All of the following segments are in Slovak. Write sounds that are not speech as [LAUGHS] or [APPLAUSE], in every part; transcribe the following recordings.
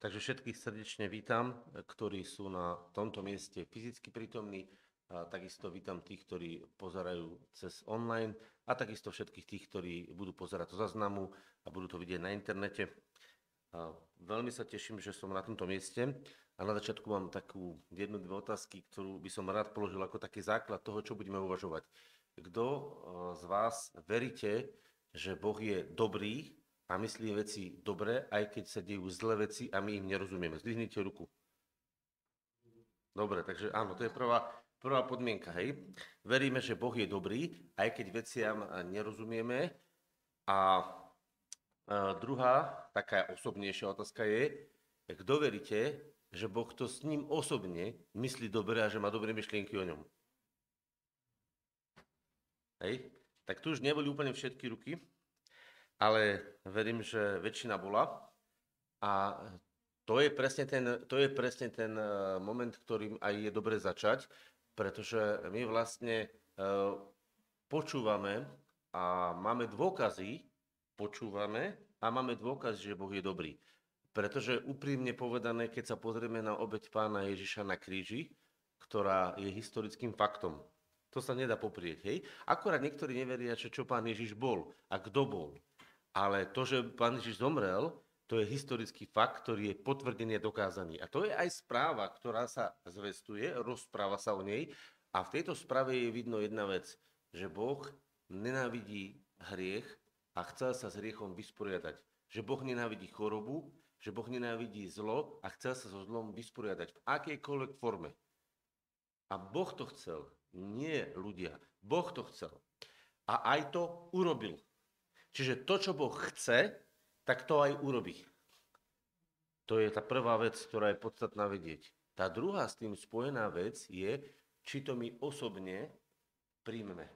Takže všetkých srdečne vítam, ktorí sú na tomto mieste fyzicky prítomní. A takisto vítam tých, ktorí pozerajú cez online a takisto všetkých tých, ktorí budú pozerať to zaznamu a budú to vidieť na internete. A veľmi sa teším, že som na tomto mieste a na začiatku mám takú jednu, dve otázky, ktorú by som rád položil ako taký základ toho, čo budeme uvažovať. Kto z vás veríte, že Boh je dobrý a myslí veci dobre, aj keď sa dejú zlé veci a my im nerozumieme. Zdvihnite ruku. Dobre, takže áno, to je prvá, prvá podmienka, hej. Veríme, že Boh je dobrý, aj keď veciam nerozumieme. A, a druhá, taká osobnejšia otázka je, kto veríte, že Boh to s ním osobne myslí dobre a že má dobré myšlienky o ňom. Hej? Tak tu už neboli úplne všetky ruky ale verím, že väčšina bola. A to je presne ten, to je presne ten eh, moment, ktorým aj je dobre začať, pretože my vlastne eh, počúvame a máme dôkazy, počúvame a máme dôkaz, že Boh je dobrý. Pretože úprimne povedané, keď sa pozrieme na obeď pána Ježiša na kríži, ktorá je historickým faktom, to sa nedá poprieť, hej? Akorát niektorí neveria, čo, čo pán Ježiš bol a kto bol. Ale to, že pán Ježiš zomrel, to je historický fakt, ktorý je potvrdený a dokázaný. A to je aj správa, ktorá sa zvestuje, rozpráva sa o nej. A v tejto správe je vidno jedna vec, že Boh nenávidí hriech a chce sa s hriechom vysporiadať. Že Boh nenávidí chorobu, že Boh nenávidí zlo a chce sa so zlom vysporiadať v akejkoľvek forme. A Boh to chcel, nie ľudia. Boh to chcel. A aj to urobil. Čiže to, čo Boh chce, tak to aj urobí. To je tá prvá vec, ktorá je podstatná vedieť. Tá druhá s tým spojená vec je, či to my osobne príjmeme.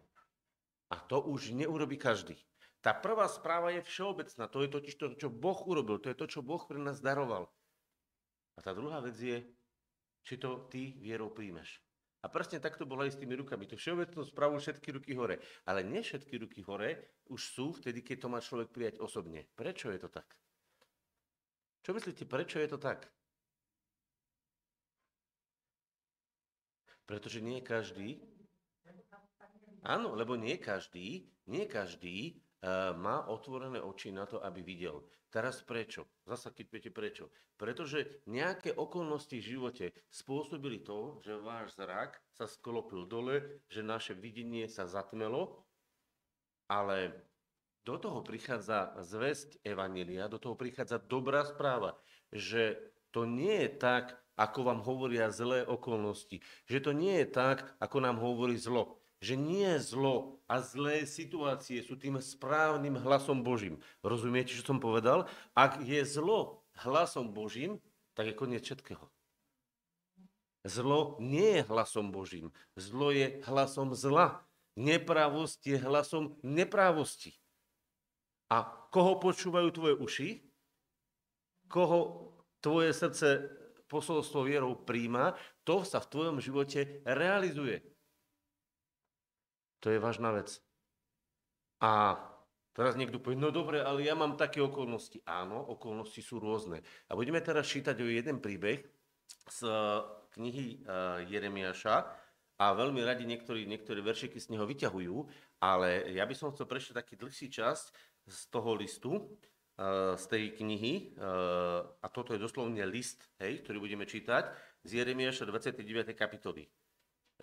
A to už neurobi každý. Tá prvá správa je všeobecná. To je totiž to, čo Boh urobil. To je to, čo Boh pre nás daroval. A tá druhá vec je, či to ty vierou príjmeš. A presne tak to bolo aj s tými rukami. To všeobecnú správu všetky ruky hore. Ale nie všetky ruky hore už sú vtedy, keď to má človek prijať osobne. Prečo je to tak? Čo myslíte, prečo je to tak? Pretože nie každý... Áno, lebo nie každý, nie každý má otvorené oči na to, aby videl. Teraz prečo? Zasa keď viete prečo. Pretože nejaké okolnosti v živote spôsobili to, že váš zrak sa sklopil dole, že naše videnie sa zatmelo, ale do toho prichádza zväzť Evanília, do toho prichádza dobrá správa, že to nie je tak, ako vám hovoria zlé okolnosti, že to nie je tak, ako nám hovorí zlo, že nie zlo a zlé situácie sú tým správnym hlasom Božím. Rozumiete, čo som povedal? Ak je zlo hlasom Božím, tak je koniec všetkého. Zlo nie je hlasom Božím. Zlo je hlasom zla. Nepravosť je hlasom neprávosti. A koho počúvajú tvoje uši? Koho tvoje srdce posolstvo vierou príjma, to sa v tvojom živote realizuje. To je vážna vec. A teraz niekto povie, no dobre, ale ja mám také okolnosti. Áno, okolnosti sú rôzne. A budeme teraz čítať o jeden príbeh z eh, knihy eh, Jeremiaša a veľmi radi niektorí, niektoré veršiky z neho vyťahujú, ale ja by som chcel prečítať taký dlhší časť z toho listu, eh, z tej knihy, a toto je doslovne list, hej, ktorý budeme čítať, z Jeremiaša 29. kapitoly.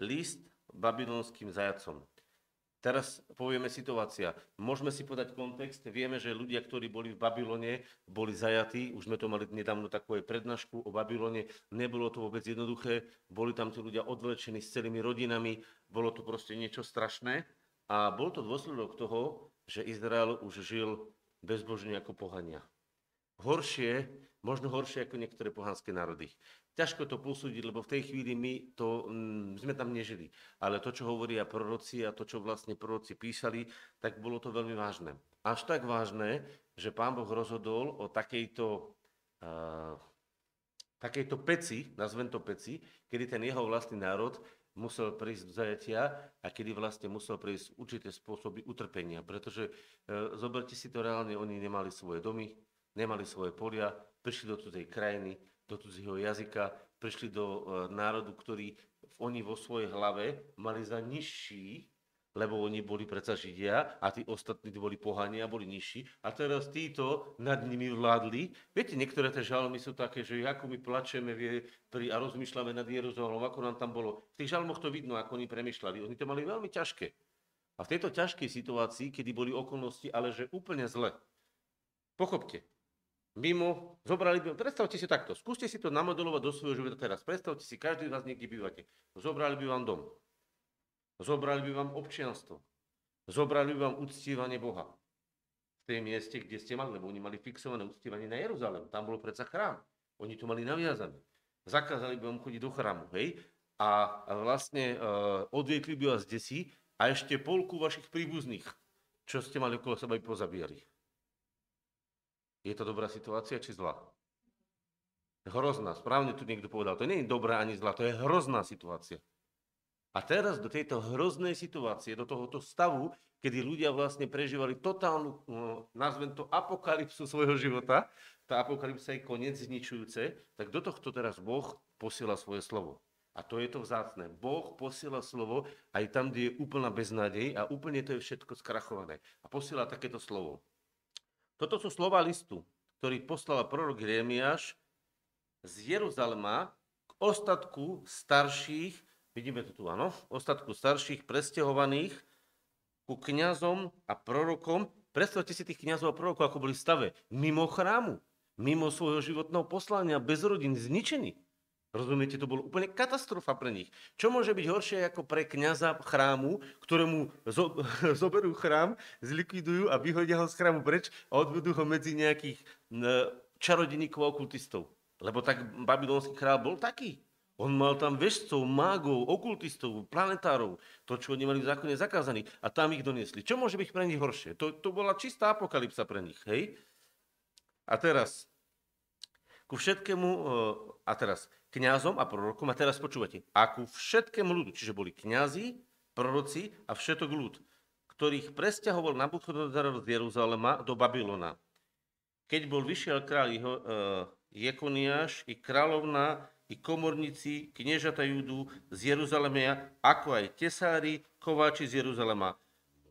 List babylonským zajacom. Teraz povieme situácia. Môžeme si podať kontext. Vieme, že ľudia, ktorí boli v Babylone, boli zajatí. Už sme to mali nedávno takú aj prednášku o Babylone. Nebolo to vôbec jednoduché. Boli tam tí ľudia odvlečení s celými rodinami. Bolo to proste niečo strašné. A bol to dôsledok toho, že Izrael už žil bezbožne ako pohania. Horšie, možno horšie ako niektoré pohanské národy. Ťažko to posúdiť, lebo v tej chvíli my to, mm, sme tam nežili. Ale to, čo hovoria proroci a to, čo vlastne proroci písali, tak bolo to veľmi vážne. Až tak vážne, že pán Boh rozhodol o takejto, uh, takejto peci, nazvem to peci, kedy ten jeho vlastný národ musel prísť do zajatia a kedy vlastne musel prísť určité spôsoby utrpenia. Pretože e, zoberte si to reálne, oni nemali svoje domy, nemali svoje polia, prišli do cudzej krajiny, do cudzieho jazyka, prišli do uh, národu, ktorý oni vo svojej hlave mali za nižší, lebo oni boli predsa Židia a tí ostatní boli pohania boli nižší. A teraz títo nad nimi vládli. Viete, niektoré tie žalmy sú také, že ako my plačeme pri, a rozmýšľame nad Jeruzalom, ako nám tam bolo. V tých žalmoch to vidno, ako oni premyšľali. Oni to mali veľmi ťažké. A v tejto ťažkej situácii, kedy boli okolnosti, ale že úplne zle, pochopte, mimo, zobrali by, predstavte si takto, skúste si to namodelovať do svojho života teraz. Predstavte si, každý z vás niekde bývate. Zobrali by vám dom. Zobrali by vám občianstvo. Zobrali by vám uctívanie Boha. V tej mieste, kde ste mali, lebo oni mali fixované uctívanie na Jeruzalém. Tam bolo predsa chrám. Oni to mali naviazané. Zakázali by vám chodiť do chrámu, hej? A vlastne uh, odviekli by vás desi a ešte polku vašich príbuzných, čo ste mali okolo seba, by pozabíjali. Je to dobrá situácia či zlá? Hrozná. Správne tu niekto povedal. To nie je dobrá ani zlá, to je hrozná situácia. A teraz do tejto hroznej situácie, do tohoto stavu, kedy ľudia vlastne prežívali totálnu, no, nazvem to, apokalypsu svojho života, tá apokalypsa je koniec zničujúce, tak do tohto teraz Boh posiela svoje slovo. A to je to vzácne. Boh posiela slovo aj tam, kde je úplná beznádej a úplne to je všetko skrachované. A posiela takéto slovo. Toto sú slova listu, ktorý poslal prorok Jeremiáš z Jeruzalema k ostatku starších Vidíme to tu, áno. Ostatku starších, presťahovaných ku kňazom a prorokom. Predstavte si tých kňazov a prorokov, ako boli v stave. Mimo chrámu, mimo svojho životného poslania, bez rodín, zničení. Rozumiete, to bolo úplne katastrofa pre nich. Čo môže byť horšie ako pre kňaza chrámu, ktorému zo, [LAUGHS] zoberú chrám, zlikvidujú a vyhodia ho z chrámu preč a odvedú ho medzi nejakých čarodeníkov a okultistov. Lebo tak babylonský král bol taký. On mal tam vešcov, mágov, okultistov, planetárov, to, čo oni mali v zákone zakázaní. A tam ich doniesli. Čo môže byť pre nich horšie? To, to bola čistá apokalypsa pre nich, hej? A teraz, ku všetkému, eh, a teraz, kňazom a prorokom, a teraz počúvate, a ku všetkému ľudu, čiže boli kňazi, proroci a všetok ľud, ktorých presťahoval Nabuchodonozor z Jeruzalema do Babylona. Keď bol vyšiel kráľ jeho, uh, Jekoniáš i kráľovna i komorníci, kniežata Júdu z Jeruzalemia, ako aj tesári, kováči z Jeruzalema.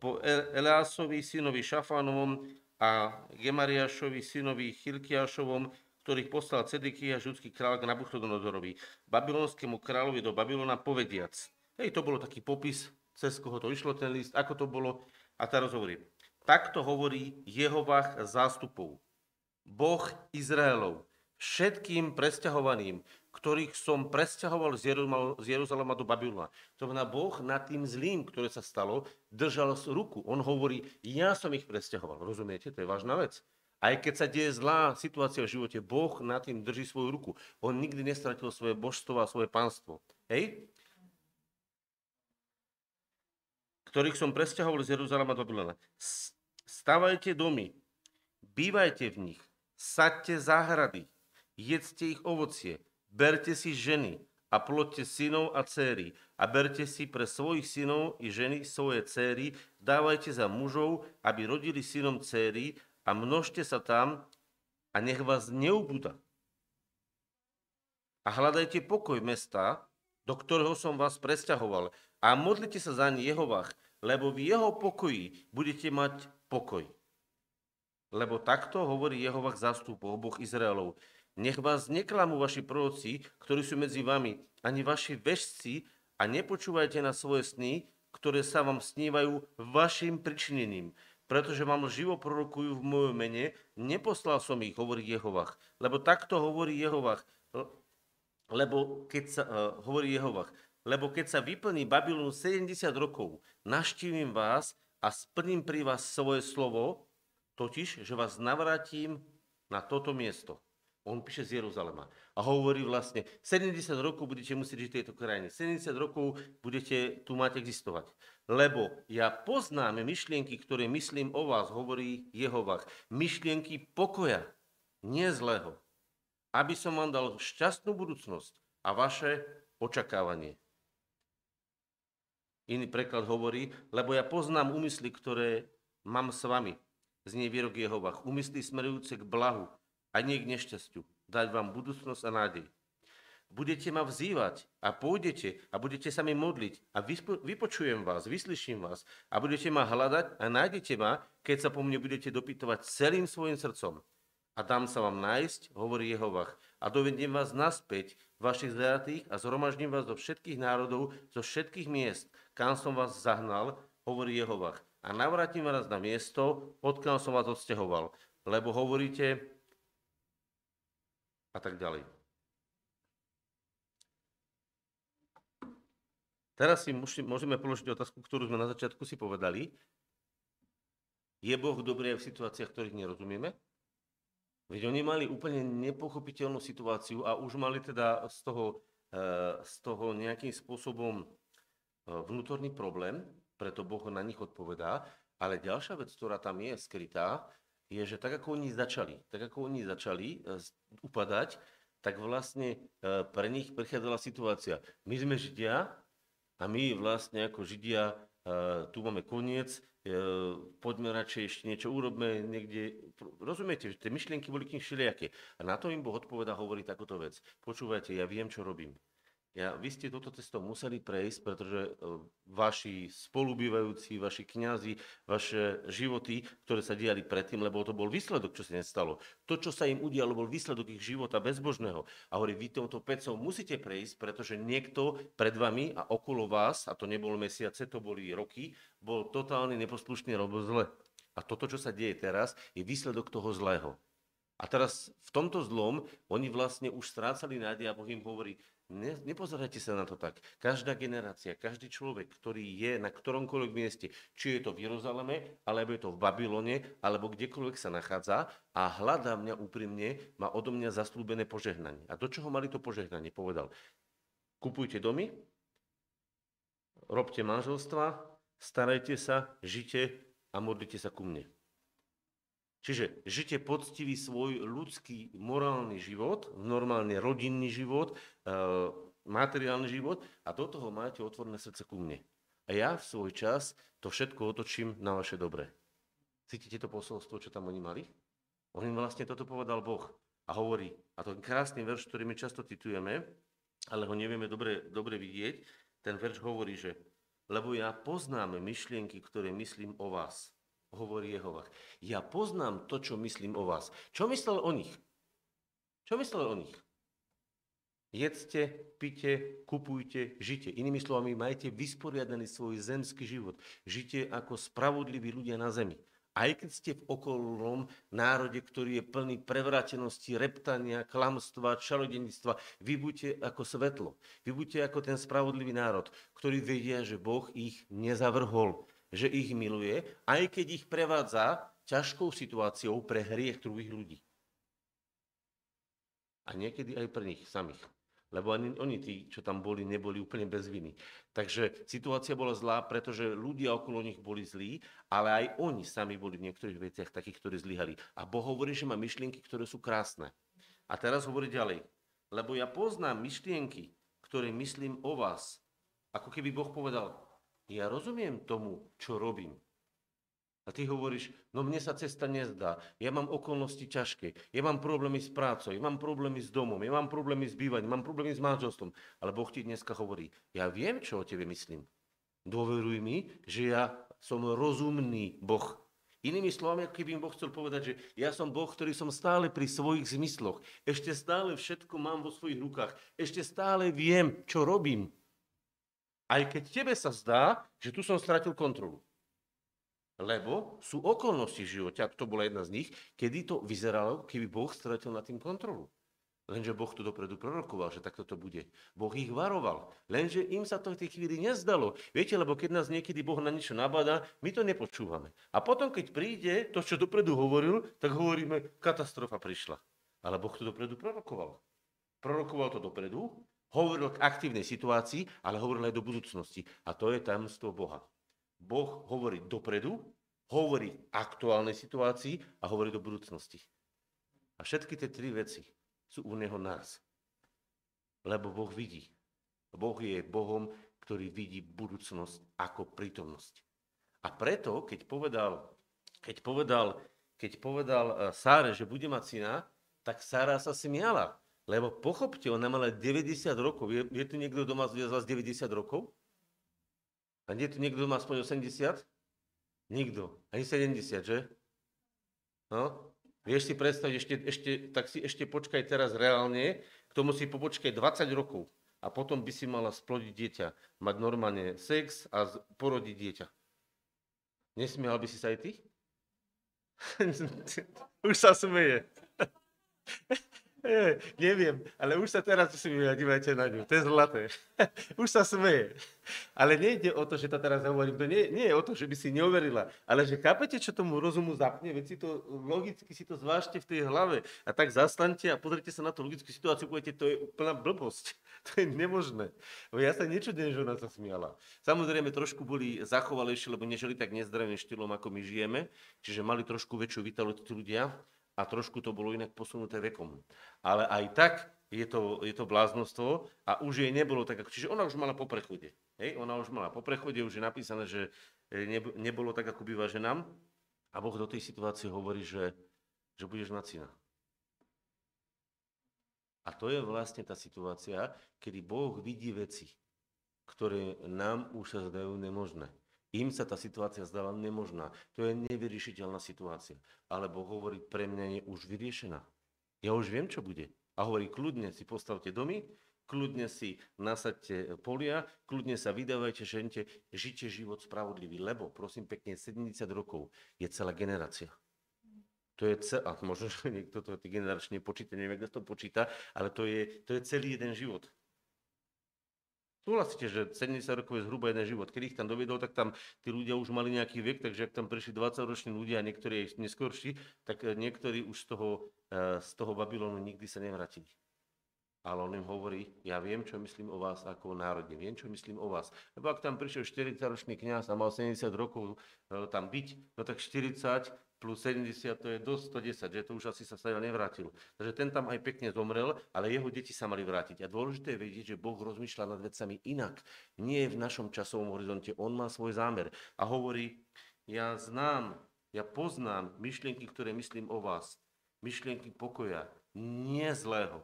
Po e- Eleásovi, synovi Šafánovom a Gemariášovi, synovi Chilkiášovom, ktorých poslal Cedekia, žudský kráľ k Nabuchodonozorovi, babylonskému kráľovi do Babylona povediac. Hej, to bolo taký popis, cez koho to išlo ten list, ako to bolo. A teraz hovorí, takto hovorí Jehovách zástupov, Boh Izraelov, všetkým presťahovaným, ktorých som presťahoval z, z Jeruzalema do Babylona. To znamená, Boh nad tým zlým, ktoré sa stalo, držal ruku. On hovorí, ja som ich presťahoval. Rozumiete? To je vážna vec. Aj keď sa deje zlá situácia v živote, Boh nad tým drží svoju ruku. On nikdy nestratil svoje božstvo a svoje pánstvo. Hej? Ktorých som presťahoval z Jeruzalema do Babylona. Stavajte domy, bývajte v nich, saďte záhrady, jedzte ich ovocie, Berte si ženy a ploďte synov a céry a berte si pre svojich synov i ženy svoje céry, dávajte za mužov, aby rodili synom céry a množte sa tam a nech vás neubúda. A hľadajte pokoj mesta, do ktorého som vás presťahoval a modlite sa za Jehovách, lebo v jeho pokoji budete mať pokoj. Lebo takto hovorí Jehovách zástupov, Boh Izraelov. Nech vás neklamú vaši proroci, ktorí sú medzi vami, ani vaši vešci a nepočúvajte na svoje sny, ktoré sa vám snívajú vašim pričinením. Pretože vám živo prorokujú v mojom mene, neposlal som ich, hovorí Jehovach. Lebo takto hovorí Jehovach. Lebo keď sa, uh, hovorí Jehovach. Lebo keď sa vyplní Babylon 70 rokov, naštívim vás a splním pri vás svoje slovo, totiž, že vás navrátim na toto miesto. On píše z Jeruzalema a hovorí vlastne, 70 rokov budete musieť žiť v tejto krajine, 70 rokov budete tu mať existovať. Lebo ja poznám myšlienky, ktoré myslím o vás, hovorí Jehovach. Myšlienky pokoja, nie zlého. Aby som vám dal šťastnú budúcnosť a vaše očakávanie. Iný preklad hovorí, lebo ja poznám úmysly, ktoré mám s vami. znie výrok Jehovách, úmysly smerujúce k blahu a nie k nešťastiu, dať vám budúcnosť a nádej. Budete ma vzývať a pôjdete a budete sa mi modliť a vypočujem vás, vyslyším vás a budete ma hľadať a nájdete ma, keď sa po mne budete dopytovať celým svojim srdcom. A dám sa vám nájsť, hovorí Jehovách, a dovediem vás naspäť, vašich zajatých, a zhromaždím vás do všetkých národov, zo všetkých miest, kam som vás zahnal, hovorí Jehovách. A navrátim vás na miesto, odkiaľ som vás odsťahoval. Lebo hovoríte a tak ďalej. Teraz si môžeme položiť otázku, ktorú sme na začiatku si povedali. Je Boh dobrý aj v situáciách, ktorých nerozumieme? Veď oni mali úplne nepochopiteľnú situáciu a už mali teda z toho, eh, z toho nejakým spôsobom eh, vnútorný problém, preto Boh na nich odpovedá. Ale ďalšia vec, ktorá tam je skrytá, je, že tak ako oni začali, tak ako oni začali eh, upadať, tak vlastne pre nich prichádzala situácia. My sme Židia, a my vlastne ako Židia tu máme koniec, poďme radšej ešte niečo urobme niekde. Rozumiete, že tie myšlienky boli kým všelijaké. A na to im Boh odpoveda, hovorí takúto vec. Počúvajte, ja viem, čo robím. Ja, vy ste toto cesto museli prejsť, pretože e, vaši spolubývajúci, vaši kňazi, vaše životy, ktoré sa diali predtým, lebo to bol výsledok, čo sa nestalo. To, čo sa im udialo, bol výsledok ich života bezbožného. A hovorí, vy touto pecou musíte prejsť, pretože niekto pred vami a okolo vás, a to nebolo mesiace, to boli roky, bol totálny neposlušný robo zle. A toto, čo sa deje teraz, je výsledok toho zlého. A teraz v tomto zlom oni vlastne už strácali nádej a Boh im hovorí, Ne, nepozerajte sa na to tak. Každá generácia, každý človek, ktorý je na ktoromkoľvek mieste, či je to v Jeruzaleme, alebo je to v Babylone, alebo kdekoľvek sa nachádza a hľadá mňa úprimne, má odo mňa zaslúbené požehnanie. A do čoho mali to požehnanie? Povedal, kupujte domy, robte manželstva, starajte sa, žite a modlite sa ku mne. Čiže žite poctivý svoj ľudský morálny život, normálny rodinný život, e, materiálny život a do toho máte otvorené srdce ku mne. A ja v svoj čas to všetko otočím na vaše dobré. Cítite to posolstvo, čo tam oni mali? On im vlastne toto povedal Boh a hovorí, a to je krásny verš, ktorý my často citujeme, ale ho nevieme dobre, dobre vidieť, ten verš hovorí, že lebo ja poznám myšlienky, ktoré myslím o vás, hovorí Jehovach. Ja poznám to, čo myslím o vás. Čo myslel o nich? Čo myslel o nich? Jedzte, pite, kupujte, žite. Inými slovami, majte vysporiadaný svoj zemský život. Žite ako spravodliví ľudia na zemi. Aj keď ste v okolnom národe, ktorý je plný prevrátenosti, reptania, klamstva, čarodenictva, vy buďte ako svetlo. Vy buďte ako ten spravodlivý národ, ktorý vedia, že Boh ich nezavrhol že ich miluje, aj keď ich prevádza ťažkou situáciou pre hriech druhých ľudí. A niekedy aj pre nich samých. Lebo ani oni, tí, čo tam boli, neboli úplne bez viny. Takže situácia bola zlá, pretože ľudia okolo nich boli zlí, ale aj oni sami boli v niektorých veciach takých, ktorí zlyhali. A Boh hovorí, že má myšlienky, ktoré sú krásne. A teraz hovorí ďalej. Lebo ja poznám myšlienky, ktoré myslím o vás. Ako keby Boh povedal, ja rozumiem tomu, čo robím. A ty hovoríš, no mne sa cesta nezdá, ja mám okolnosti ťažké, ja mám problémy s prácou, ja mám problémy s domom, ja mám problémy s bývaním, mám problémy s manželstvom. Ale Boh ti dneska hovorí, ja viem, čo o tebe myslím. Dôveruj mi, že ja som rozumný Boh. Inými slovami, ako keby im Boh chcel povedať, že ja som Boh, ktorý som stále pri svojich zmysloch. Ešte stále všetko mám vo svojich rukách. Ešte stále viem, čo robím. Aj keď tebe sa zdá, že tu som stratil kontrolu. Lebo sú okolnosti v živote, a to bola jedna z nich, kedy to vyzeralo, keby Boh stratil nad tým kontrolu. Lenže Boh to dopredu prorokoval, že takto to bude. Boh ich varoval. Lenže im sa to v tej chvíli nezdalo. Viete, lebo keď nás niekedy Boh na niečo nabada, my to nepočúvame. A potom, keď príde to, čo dopredu hovoril, tak hovoríme, katastrofa prišla. Ale Boh to dopredu prorokoval. Prorokoval to dopredu Hovoril k aktívnej situácii, ale hovoril aj do budúcnosti. A to je tajomstvo Boha. Boh hovorí dopredu, hovorí aktuálnej situácii a hovorí do budúcnosti. A všetky tie tri veci sú u Neho nás. Lebo Boh vidí. Boh je Bohom, ktorý vidí budúcnosť ako prítomnosť. A preto, keď povedal, keď povedal keď povedal e, Sáre, že bude mať syna, tak Sára sa smiala. Lebo pochopte, ona mala 90 rokov. Je, je tu niekto doma z vás 90 rokov? A nie je tu niekto doma aspoň 80? Nikto. Ani 70, že? No? Vieš si predstaviť, ešte, ešte, tak si ešte počkaj teraz reálne, k tomu si popočkaj 20 rokov a potom by si mala splodiť dieťa, mať normálne sex a porodiť dieťa. Nesmial by si sa aj ty? [LAUGHS] Už sa smeje. [LAUGHS] [LAUGHS] Je, neviem, ale už sa teraz usmieja, dívajte na ňu, to je zlaté. [LAUGHS] už sa smeje. Ale nejde o to, že to teraz hovorím, to nie, nie je o to, že by si neuverila, ale že chápete, čo tomu rozumu zapne, veď si to logicky si to zvážte v tej hlave a tak zastaňte a pozrite sa na tú logickú situáciu, poviete, to je úplná blbosť. [LAUGHS] To je nemožné. Ja sa nečudujem, že ona sa smiala. Samozrejme, trošku boli zachovalejšie, lebo nežili tak nezdravým štýlom, ako my žijeme, čiže mali trošku väčšiu vitalitu ľudia, a trošku to bolo inak posunuté vekom. Ale aj tak je to, je to bláznostvo a už jej nebolo tak, čiže ona už mala po prechode. Hej? Ona už mala po prechode, už je napísané, že e, nebolo tak, ako býva ženám. A Boh do tej situácie hovorí, že, že budeš na syna. A to je vlastne tá situácia, kedy Boh vidí veci, ktoré nám už sa zdajú nemožné. Im sa tá situácia zdala nemožná. To je nevyriešiteľná situácia. Ale Boh hovorí, pre mňa je už vyriešená. Ja už viem, čo bude. A hovorí, kľudne si postavte domy, kľudne si nasadte polia, kľudne sa vydávajte, žente, žite život spravodlivý, lebo, prosím pekne, 70 rokov je celá generácia. To je cel, a možno, že niekto to generačne počíta, neviem, kto to počíta, ale to je, to je celý jeden život. Súhlasíte, že 70 rokov je zhruba jeden život. Keď ich tam dovedol, tak tam tí ľudia už mali nejaký vek, takže ak tam prišli 20-roční ľudia a niektorí aj neskôrší, tak eh, niektorí už z toho, eh, z toho Babylonu nikdy sa nevrátili. Ale on im hovorí, ja viem, čo myslím o vás ako o národe, viem, čo myslím o vás. Lebo ak tam prišiel 40-ročný kňaz a mal 70 rokov e, tam byť, no tak 40 plus 70 to je dosť 110, že to už asi sa sa nevrátil. Takže ten tam aj pekne zomrel, ale jeho deti sa mali vrátiť. A dôležité je vedieť, že Boh rozmýšľa nad vecami inak. Nie v našom časovom horizonte, On má svoj zámer. A hovorí, ja znám, ja poznám myšlienky, ktoré myslím o vás. Myšlienky pokoja, nie zlého,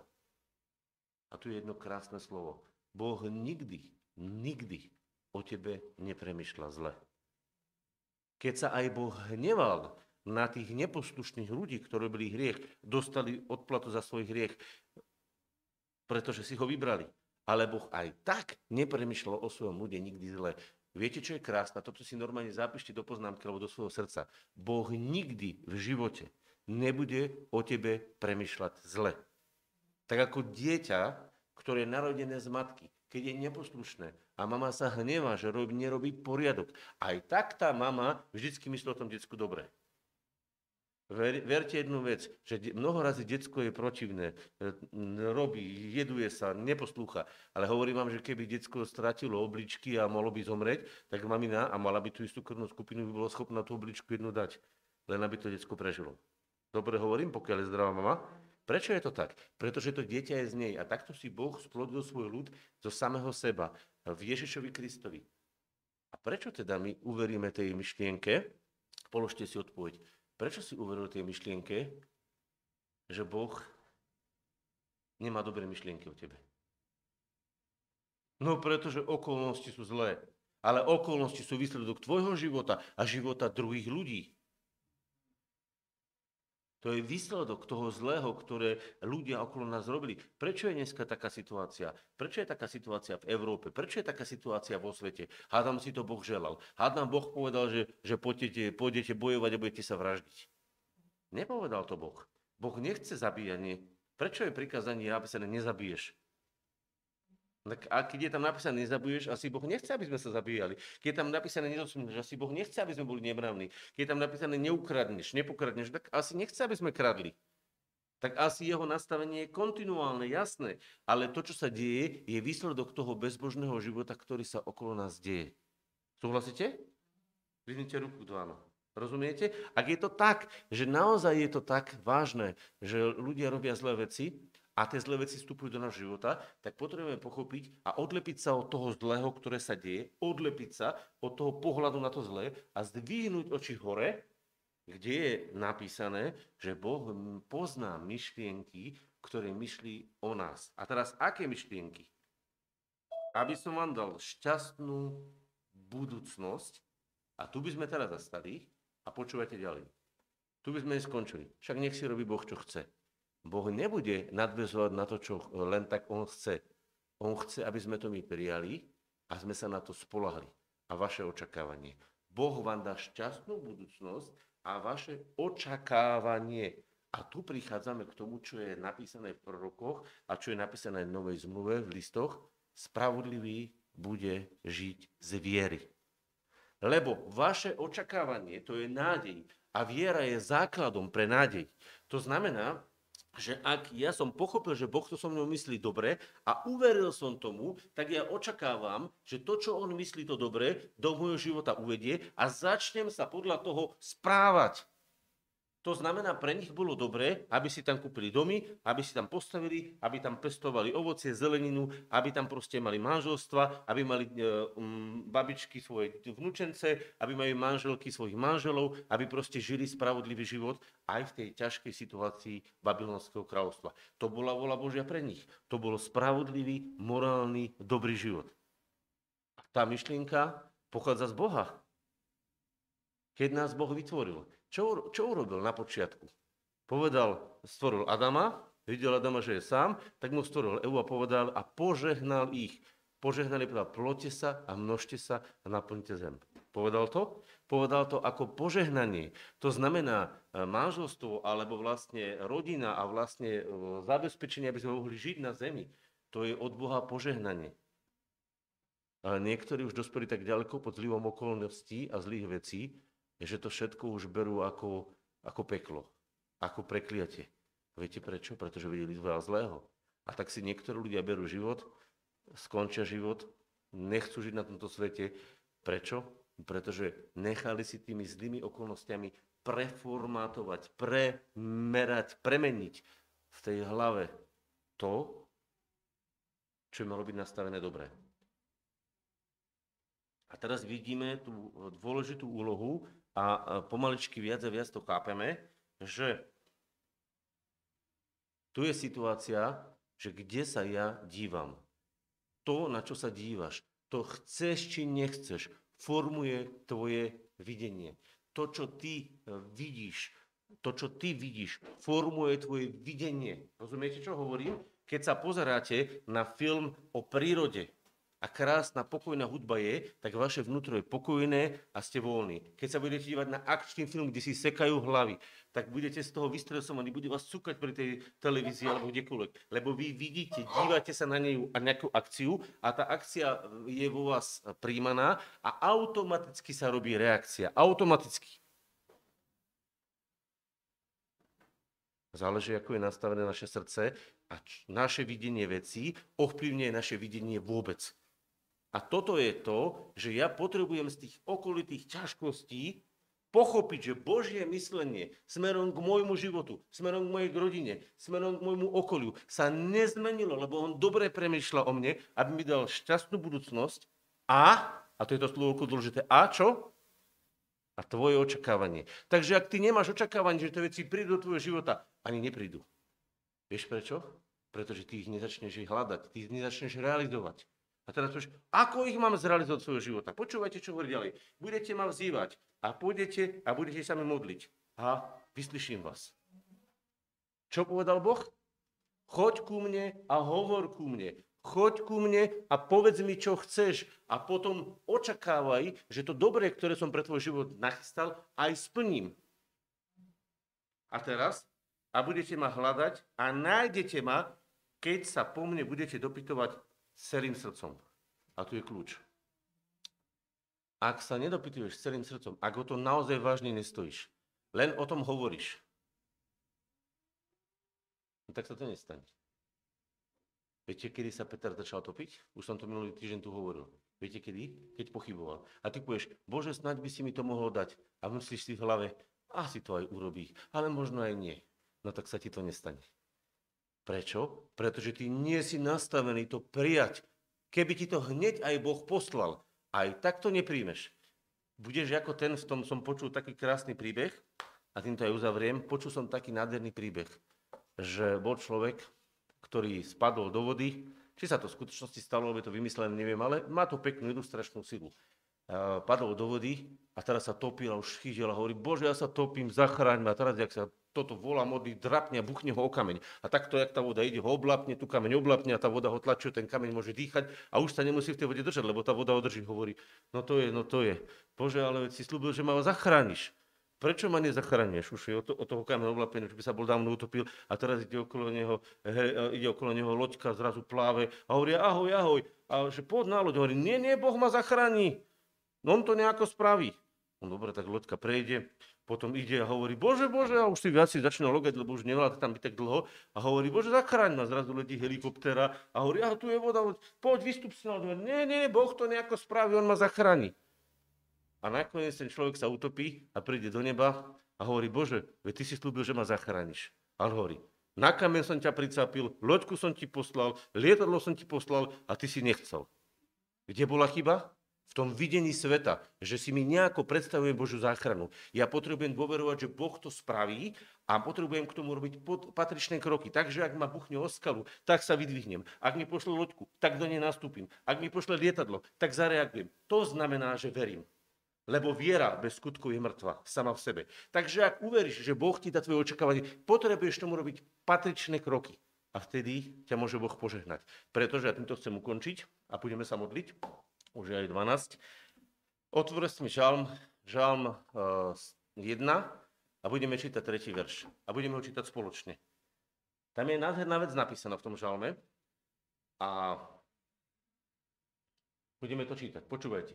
a tu je jedno krásne slovo. Boh nikdy, nikdy o tebe nepremýšľa zle. Keď sa aj Boh hneval na tých neposlušných ľudí, ktorí robili hriech, dostali odplatu za svoj hriech, pretože si ho vybrali. Ale Boh aj tak nepremýšľal o svojom ľude nikdy zle. Viete, čo je krásne? Toto si normálne zapíšte do poznámky alebo do svojho srdca. Boh nikdy v živote nebude o tebe premýšľať zle. Tak ako dieťa, ktoré je narodené z matky, keď je neposlušné a mama sa hnevá, že robí, nerobí poriadok, aj tak tá mama vždycky myslí o tom detsku dobre. Ver, verte jednu vec, že mnoho razy detsko je protivné, e, robí, jeduje sa, neposlúcha, ale hovorím vám, že keby detsko stratilo obličky a mohlo by zomrieť, tak mamina a mala by tú istú krvnú skupinu, by bola schopná tú obličku jednu dať, len aby to detsko prežilo. Dobre hovorím, pokiaľ je zdravá mama? Prečo je to tak? Pretože to dieťa je z nej. A takto si Boh splodil svoj ľud zo samého seba v Ježišovi Kristovi. A prečo teda my uveríme tej myšlienke? Položte si odpoveď. Prečo si uveril tej myšlienke, že Boh nemá dobré myšlienky o tebe? No pretože okolnosti sú zlé. Ale okolnosti sú výsledok tvojho života a života druhých ľudí. To je výsledok toho zlého, ktoré ľudia okolo nás robili. Prečo je dneska taká situácia? Prečo je taká situácia v Európe? Prečo je taká situácia vo svete? Hádam si to Boh želal. Hádam Boh povedal, že, že pôjdete, pôjdete bojovať a budete sa vraždiť. Nepovedal to Boh. Boh nechce zabíjanie. Prečo je prikázanie napísané nezabiješ? Tak a keď je tam napísané nezabuješ, asi Boh nechce, aby sme sa zabíjali. Keď je tam napísané nezosmíš, asi Boh nechce, aby sme boli nemravní. Keď je tam napísané neukradneš, nepokradneš, tak asi nechce, aby sme kradli. Tak asi jeho nastavenie je kontinuálne, jasné. Ale to, čo sa deje, je výsledok toho bezbožného života, ktorý sa okolo nás deje. Súhlasíte? Vyhnite ruku do áno. Rozumiete? Ak je to tak, že naozaj je to tak vážne, že ľudia robia zlé veci, a tie zlé veci vstupujú do nášho života, tak potrebujeme pochopiť a odlepiť sa od toho zlého, ktoré sa deje, odlepiť sa od toho pohľadu na to zlé a zdvihnúť oči hore kde je napísané, že Boh pozná myšlienky, ktoré myslí o nás. A teraz aké myšlienky? Aby som vám dal šťastnú budúcnosť, a tu by sme teraz zastali a počúvajte ďalej. Tu by sme skončili. Však nech si robí Boh, čo chce. Boh nebude nadvezovať na to, čo len tak On chce. On chce, aby sme to my prijali a sme sa na to spolahli. A vaše očakávanie. Boh vám dá šťastnú budúcnosť a vaše očakávanie. A tu prichádzame k tomu, čo je napísané v prorokoch a čo je napísané v Novej zmluve, v listoch. Spravodlivý bude žiť z viery. Lebo vaše očakávanie, to je nádej. A viera je základom pre nádej. To znamená, že ak ja som pochopil, že Boh to so mnou myslí dobre a uveril som tomu, tak ja očakávam, že to, čo On myslí to dobre, do môjho života uvedie a začnem sa podľa toho správať. To znamená, pre nich bolo dobré, aby si tam kúpili domy, aby si tam postavili, aby tam pestovali ovocie, zeleninu, aby tam proste mali manželstva, aby mali e, um, babičky svoje vnúčence, aby mali manželky svojich manželov, aby proste žili spravodlivý život aj v tej ťažkej situácii Babylonského kráľovstva. To bola vola Božia pre nich. To bol spravodlivý, morálny, dobrý život. A tá myšlienka pochádza z Boha. Keď nás Boh vytvoril. Čo, čo urobil na počiatku? Povedal, stvoril Adama, videl Adama, že je sám, tak mu stvoril Evu a povedal a požehnal ich. Požehnal je povedal, plote sa a množte sa a naplňte zem. Povedal to? Povedal to ako požehnanie. To znamená e, manželstvo alebo vlastne rodina a vlastne e, zabezpečenie, aby sme mohli žiť na zemi. To je od Boha požehnanie. Ale niektorí už dospeli tak ďaleko pod zlivom okolností a zlých vecí, že to všetko už berú ako, ako peklo, ako prekliatie. Viete prečo? Pretože videli veľa zlého. A tak si niektorí ľudia berú život, skončia život, nechcú žiť na tomto svete. Prečo? Pretože nechali si tými zlými okolnostiami preformátovať, premerať, premeniť v tej hlave to, čo malo byť nastavené dobré. A teraz vidíme tú dôležitú úlohu a pomaličky viac a viac to chápeme, že tu je situácia, že kde sa ja dívam. To, na čo sa dívaš, to chceš či nechceš, formuje tvoje videnie. To, čo ty e, vidíš, to, čo ty vidíš, formuje tvoje videnie. Rozumiete, čo hovorím? Keď sa pozeráte na film o prírode, a krásna, pokojná hudba je, tak vaše vnútro je pokojné a ste voľní. Keď sa budete dívať na akčný film, kde si sekajú hlavy, tak budete z toho vystresovaní, bude vás cúkať pri tej televízii alebo kdekoľvek. Lebo vy vidíte, dívate sa na nejú a nejakú akciu a tá akcia je vo vás príjmaná a automaticky sa robí reakcia. Automaticky. Záleží, ako je nastavené naše srdce a naše videnie vecí ovplyvňuje naše videnie vôbec. A toto je to, že ja potrebujem z tých okolitých ťažkostí pochopiť, že Božie myslenie smerom k môjmu životu, smerom k mojej rodine, smerom k môjmu okoliu sa nezmenilo, lebo on dobre premýšľa o mne, aby mi dal šťastnú budúcnosť a, a to je to slovo dôležité, a čo? A tvoje očakávanie. Takže ak ty nemáš očakávanie, že tie veci prídu do tvojho života, ani neprídu. Vieš prečo? Pretože ty ich nezačneš hľadať, ty ich nezačneš realizovať. A teraz povieš, ako ich mám zrealizovať svojho života? Počúvajte, čo hovorí ďalej. Budete ma vzývať a pôjdete a budete sa mi modliť. A vyslyším vás. Čo povedal Boh? Choď ku mne a hovor ku mne. Choď ku mne a povedz mi, čo chceš. A potom očakávaj, že to dobré, ktoré som pre tvoj život nachystal, aj splním. A teraz? A budete ma hľadať a nájdete ma, keď sa po mne budete dopytovať celým srdcom. A tu je kľúč. Ak sa nedopytuješ celým srdcom, ak o to naozaj vážne nestojíš, len o tom hovoríš, no tak sa to nestane. Viete, kedy sa Peter začal topiť? Už som to minulý týždeň tu hovoril. Viete kedy? Keď pochyboval. A ty povieš, Bože, snáď by si mi to mohol dať. A myslíš si v hlave, asi to aj urobí, ale možno aj nie. No tak sa ti to nestane. Prečo? Pretože ty nie si nastavený to prijať. Keby ti to hneď aj Boh poslal, aj tak to nepríjmeš. Budeš ako ten, v tom som počul taký krásny príbeh, a týmto aj uzavriem, počul som taký nádherný príbeh, že bol človek, ktorý spadol do vody, či sa to v skutočnosti stalo, lebo to vymyslené, neviem, ale má to peknú ilustračnú silu. Uh, padol do vody a teraz sa topil a už chytil a hovorí, bože, ja sa topím, zachráň ma. A teraz, jak sa toto volá modlí, drapne a buchne ho o kameň. A takto, jak tá voda ide, ho oblapne, tu kameň oblapne a tá voda ho tlačí, ten kameň môže dýchať a už sa nemusí v tej vode držať, lebo tá voda ho drží. Hovorí, no to je, no to je. Bože, ale si slúbil, že ma zachrániš. Prečo ma nezachrániš? Už je od, to, toho kameňa oblapený, už by sa bol dávno utopil a teraz ide okolo neho, he, ide okolo neho loďka, zrazu pláve a hovorí ahoj, ahoj. A že poď na loď, hovorí, nie, nie, Boh ma zachráni. No on to nejako spraví. No dobre, tak loďka prejde, potom ide a hovorí, bože, bože, a už si viac si začína logať, lebo už nevláda tam byť tak dlho. A hovorí, bože, zachráň ma, zrazu letí helikoptera a hovorí, a tu je voda, poď, vystup si na dvere. Nie, nie, Boh to nejako spraví, on ma zachráni. A nakoniec ten človek sa utopí a príde do neba a hovorí, bože, veď ty si slúbil, že ma zachrániš. A on hovorí, na kamen som ťa pricapil, loďku som ti poslal, lietadlo som ti poslal a ty si nechcel. Kde bola chyba? V tom videní sveta, že si mi nejako predstavuje Božiu záchranu. Ja potrebujem dôverovať, že Boh to spraví a potrebujem k tomu robiť patričné kroky. Takže ak ma buchne o skalu, tak sa vydvihnem. Ak mi pošle loďku, tak do nej nastúpim. Ak mi pošle lietadlo, tak zareagujem. To znamená, že verím. Lebo viera bez skutkov je mŕtva sama v sebe. Takže ak uveríš, že Boh ti dá tvoje očakávanie, potrebuješ tomu robiť patričné kroky. A vtedy ťa môže Boh požehnať. Pretože ja týmto chcem ukončiť a budeme sa modliť už aj 12. Otvoril mi žalm, žalm uh, eh, 1 a budeme čítať tretí verš. A budeme ho čítať spoločne. Tam je nádherná vec napísaná v tom žalme a budeme to čítať. Počúvajte.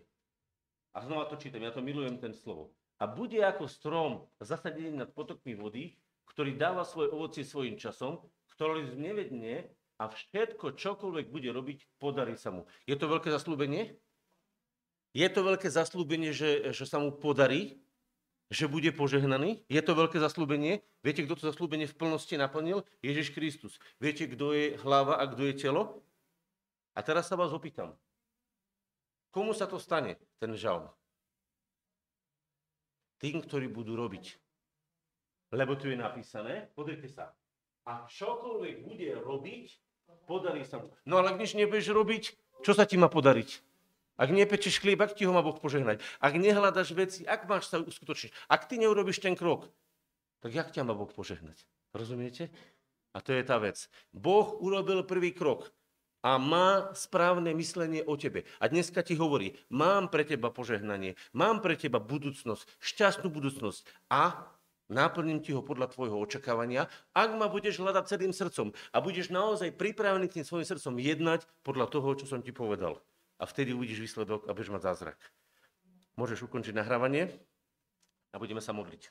A znova to čítam, ja to milujem ten slovo. A bude ako strom zasadený nad potokmi vody, ktorý dáva svoje ovocie svojim časom, ktorý nevedne a všetko, čokoľvek bude robiť, podarí sa mu. Je to veľké zaslúbenie? Je to veľké zaslúbenie, že, že sa mu podarí, že bude požehnaný? Je to veľké zaslúbenie? Viete, kto to zaslúbenie v plnosti naplnil? Ježiš Kristus. Viete, kto je hlava a kto je telo? A teraz sa vás opýtam. Komu sa to stane, ten žalm? Tým, ktorí budú robiť. Lebo tu je napísané, pozrite sa, a čokoľvek bude robiť, podarí sa mu. No ale ak nič nebudeš robiť, čo sa ti má podariť? Ak nepečeš chlieb, ak ti ho má Boh požehnať. Ak nehľadaš veci, ak máš sa uskutočniť. Ak ty neurobiš ten krok, tak jak ťa má Boh požehnať? Rozumiete? A to je tá vec. Boh urobil prvý krok a má správne myslenie o tebe. A dneska ti hovorí, mám pre teba požehnanie, mám pre teba budúcnosť, šťastnú budúcnosť a náplním ti ho podľa tvojho očakávania, ak ma budeš hľadať celým srdcom a budeš naozaj pripravený tým svojim srdcom jednať podľa toho, čo som ti povedal a vtedy uvidíš výsledok a budeš mať zázrak. Môžeš ukončiť nahrávanie a budeme sa modliť.